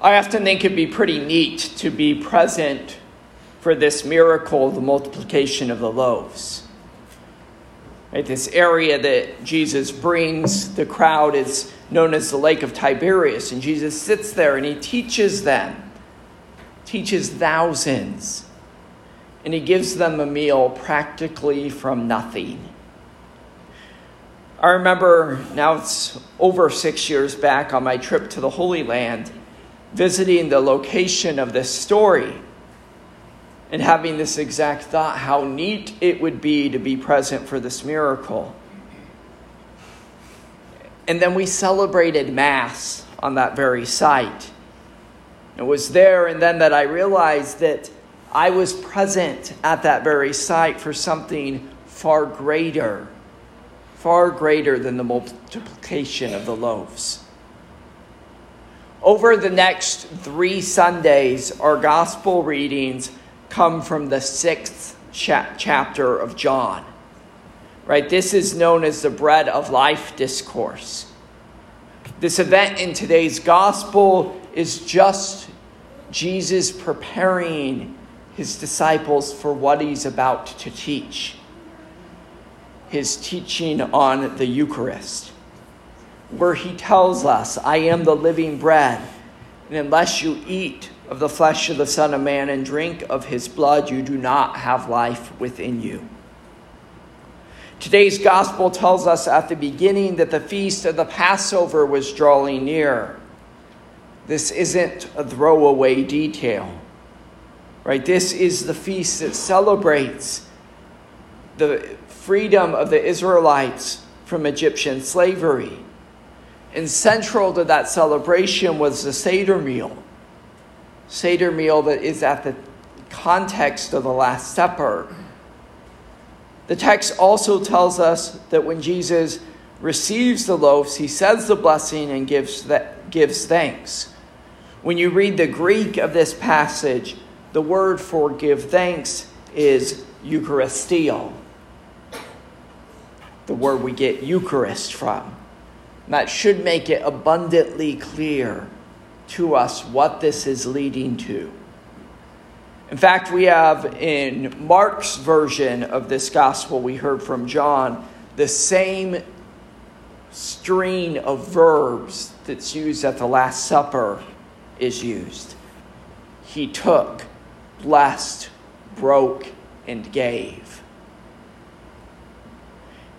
I often think it'd be pretty neat to be present for this miracle, the multiplication of the loaves. Right, this area that Jesus brings the crowd is known as the Lake of Tiberias, and Jesus sits there and he teaches them, teaches thousands, and he gives them a meal practically from nothing. I remember now it's over six years back on my trip to the Holy Land visiting the location of this story and having this exact thought how neat it would be to be present for this miracle. And then we celebrated Mass on that very site. It was there and then that I realized that I was present at that very site for something far greater, far greater than the multiplication of the loaves. Over the next three Sundays, our gospel readings come from the sixth cha- chapter of John. Right? This is known as the bread of life discourse. This event in today's gospel is just Jesus preparing his disciples for what he's about to teach his teaching on the Eucharist where he tells us, I am the living bread, and unless you eat of the flesh of the Son of Man and drink of his blood, you do not have life within you. Today's gospel tells us at the beginning that the feast of the Passover was drawing near. This isn't a throwaway detail, right? This is the feast that celebrates the freedom of the Israelites from Egyptian slavery. And central to that celebration was the Seder meal. Seder meal that is at the context of the Last Supper. The text also tells us that when Jesus receives the loaves, he says the blessing and gives, that, gives thanks. When you read the Greek of this passage, the word for give thanks is Eucharisteo, the word we get Eucharist from that should make it abundantly clear to us what this is leading to. In fact, we have in Mark's version of this gospel we heard from John the same string of verbs that's used at the Last Supper is used. He took, blessed, broke, and gave.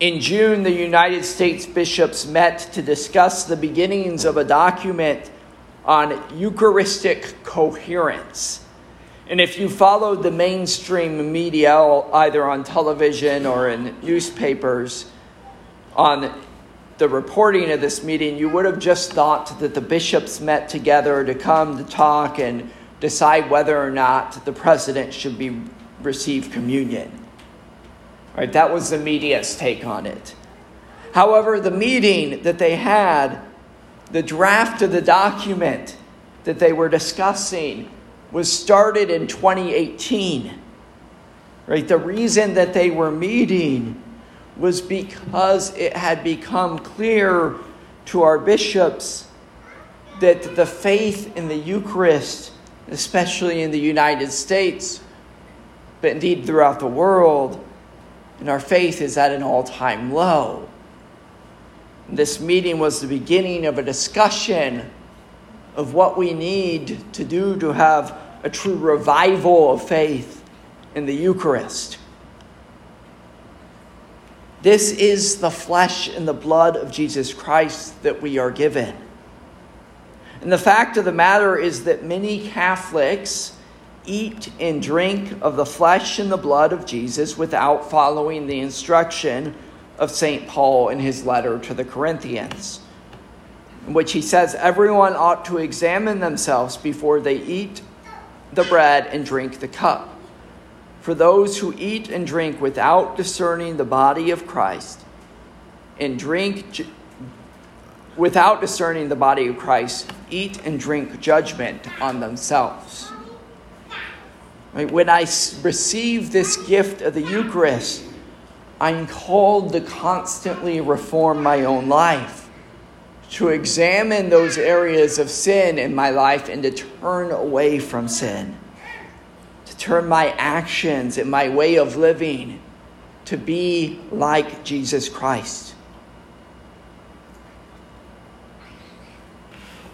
In June, the United States bishops met to discuss the beginnings of a document on Eucharistic coherence. And if you followed the mainstream media, either on television or in newspapers, on the reporting of this meeting, you would have just thought that the bishops met together to come to talk and decide whether or not the president should be receive communion. Right, that was the media's take on it. However, the meeting that they had, the draft of the document that they were discussing, was started in 2018. Right? The reason that they were meeting was because it had become clear to our bishops that the faith in the Eucharist, especially in the United States, but indeed throughout the world, and our faith is at an all time low. This meeting was the beginning of a discussion of what we need to do to have a true revival of faith in the Eucharist. This is the flesh and the blood of Jesus Christ that we are given. And the fact of the matter is that many Catholics eat and drink of the flesh and the blood of Jesus without following the instruction of St. Paul in his letter to the Corinthians, in which he says everyone ought to examine themselves before they eat the bread and drink the cup. For those who eat and drink without discerning the body of Christ and drink without discerning the body of Christ eat and drink judgment on themselves. Right? When I receive this gift of the Eucharist, I'm called to constantly reform my own life, to examine those areas of sin in my life and to turn away from sin, to turn my actions and my way of living to be like Jesus Christ.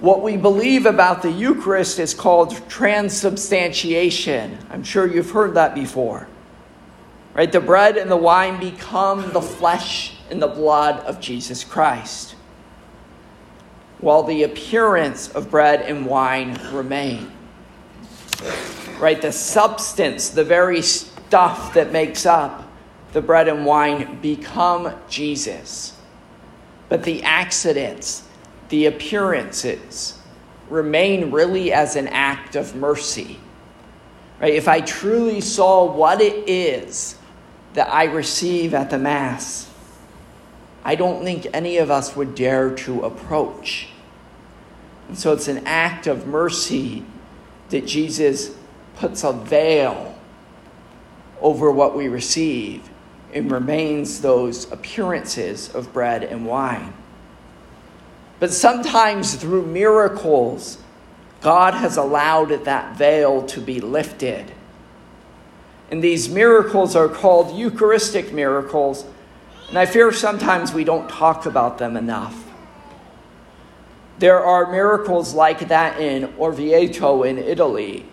What we believe about the Eucharist is called transubstantiation. I'm sure you've heard that before. Right? The bread and the wine become the flesh and the blood of Jesus Christ, while the appearance of bread and wine remain. Right? The substance, the very stuff that makes up the bread and wine become Jesus. But the accidents, the appearances remain really as an act of mercy. Right? If I truly saw what it is that I receive at the Mass, I don't think any of us would dare to approach. And so it's an act of mercy that Jesus puts a veil over what we receive and remains those appearances of bread and wine. But sometimes through miracles, God has allowed that veil to be lifted. And these miracles are called Eucharistic miracles, and I fear sometimes we don't talk about them enough. There are miracles like that in Orvieto in Italy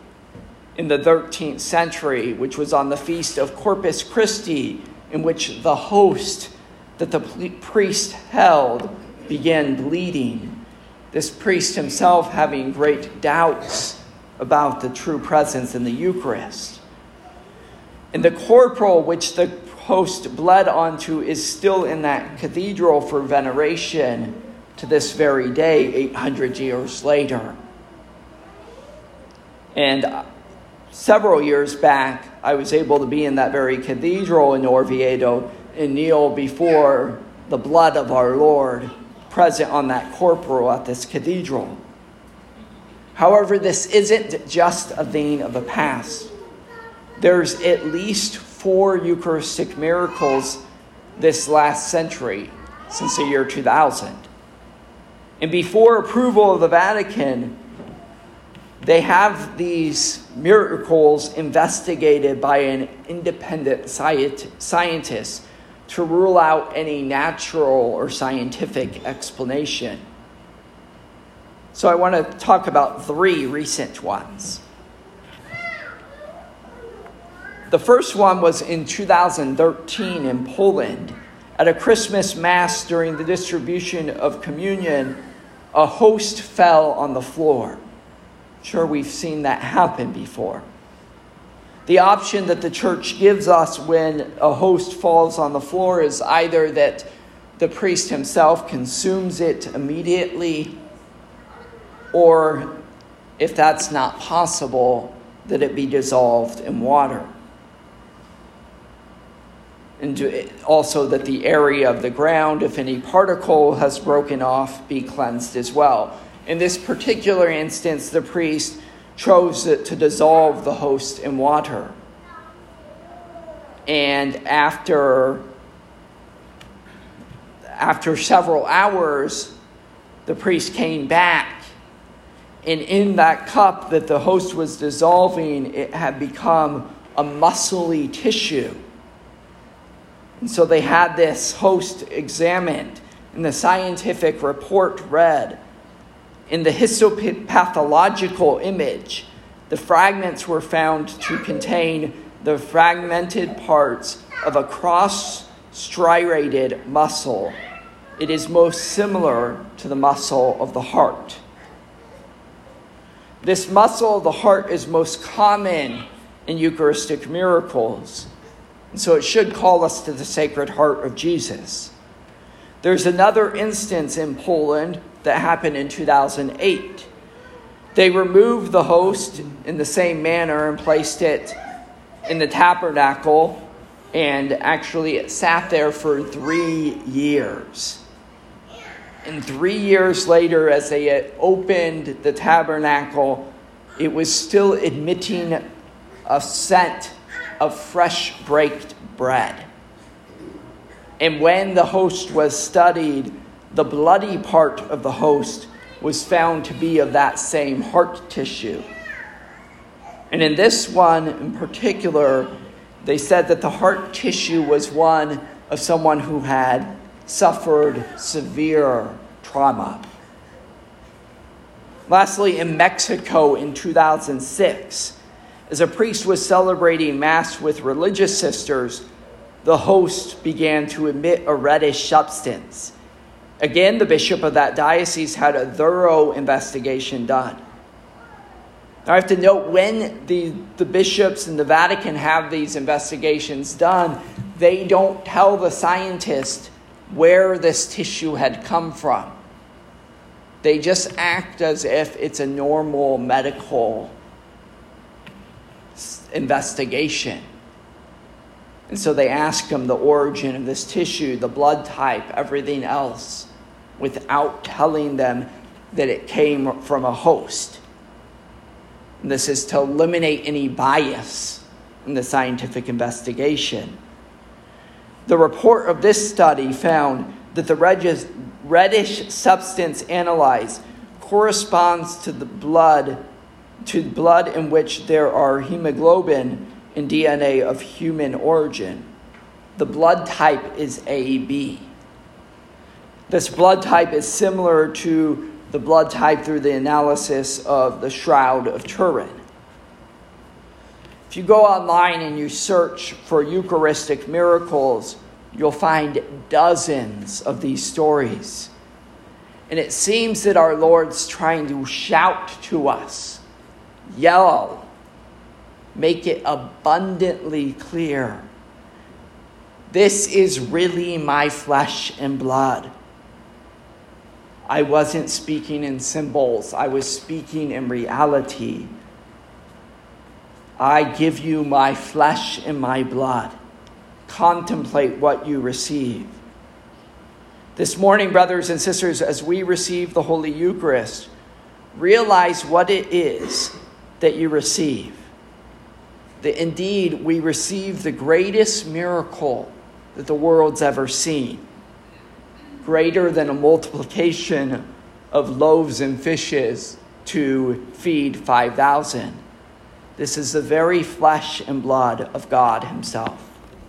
in the 13th century, which was on the feast of Corpus Christi, in which the host that the priest held began bleeding. This priest himself having great doubts about the true presence in the Eucharist. And the corporal which the host bled onto is still in that cathedral for veneration to this very day, 800 years later. And uh, several years back, I was able to be in that very cathedral in Orvieto and kneel before the blood of our Lord present on that corporal at this cathedral. However, this isn't just a thing of the past. There's at least four Eucharistic miracles this last century, since the year 2000. And before approval of the Vatican, they have these miracles investigated by an independent scientist to rule out any natural or scientific explanation. So I want to talk about three recent ones. The first one was in 2013 in Poland. At a Christmas Mass during the distribution of communion, a host fell on the floor. Sure, we've seen that happen before. The option that the church gives us when a host falls on the floor is either that the priest himself consumes it immediately, or if that's not possible, that it be dissolved in water. And also that the area of the ground, if any particle has broken off, be cleansed as well. In this particular instance, the priest chose it to dissolve the host in water. And after, after several hours, the priest came back. And in that cup that the host was dissolving, it had become a muscly tissue. And so they had this host examined, and the scientific report read in the histopathological image, the fragments were found to contain the fragmented parts of a cross striated muscle. It is most similar to the muscle of the heart. This muscle of the heart is most common in Eucharistic miracles, and so it should call us to the Sacred Heart of Jesus. There's another instance in Poland that happened in 2008. They removed the host in the same manner and placed it in the tabernacle, and actually it sat there for three years. And three years later, as they opened the tabernacle, it was still emitting a scent of fresh baked bread. And when the host was studied, the bloody part of the host was found to be of that same heart tissue. And in this one in particular, they said that the heart tissue was one of someone who had suffered severe trauma. Lastly, in Mexico in 2006, as a priest was celebrating Mass with religious sisters, the host began to emit a reddish substance. Again, the bishop of that diocese had a thorough investigation done. Now, I have to note when the, the bishops in the Vatican have these investigations done, they don't tell the scientist where this tissue had come from. They just act as if it's a normal medical investigation. And so they ask him the origin of this tissue, the blood type, everything else, without telling them that it came from a host. And this is to eliminate any bias in the scientific investigation. The report of this study found that the reddish substance analyzed corresponds to the blood to blood in which there are hemoglobin and DNA of human origin. The blood type is AB. This blood type is similar to the blood type through the analysis of the Shroud of Turin. If you go online and you search for Eucharistic miracles, you'll find dozens of these stories. And it seems that our Lord's trying to shout to us, yell, make it abundantly clear. This is really my flesh and blood. I wasn't speaking in symbols, I was speaking in reality. I give you my flesh and my blood. Contemplate what you receive. This morning, brothers and sisters, as we receive the Holy Eucharist, realize what it is that you receive. That indeed we receive the greatest miracle that the world's ever seen, greater than a multiplication of loaves and fishes to feed 5,000. This is the very flesh and blood of God Himself.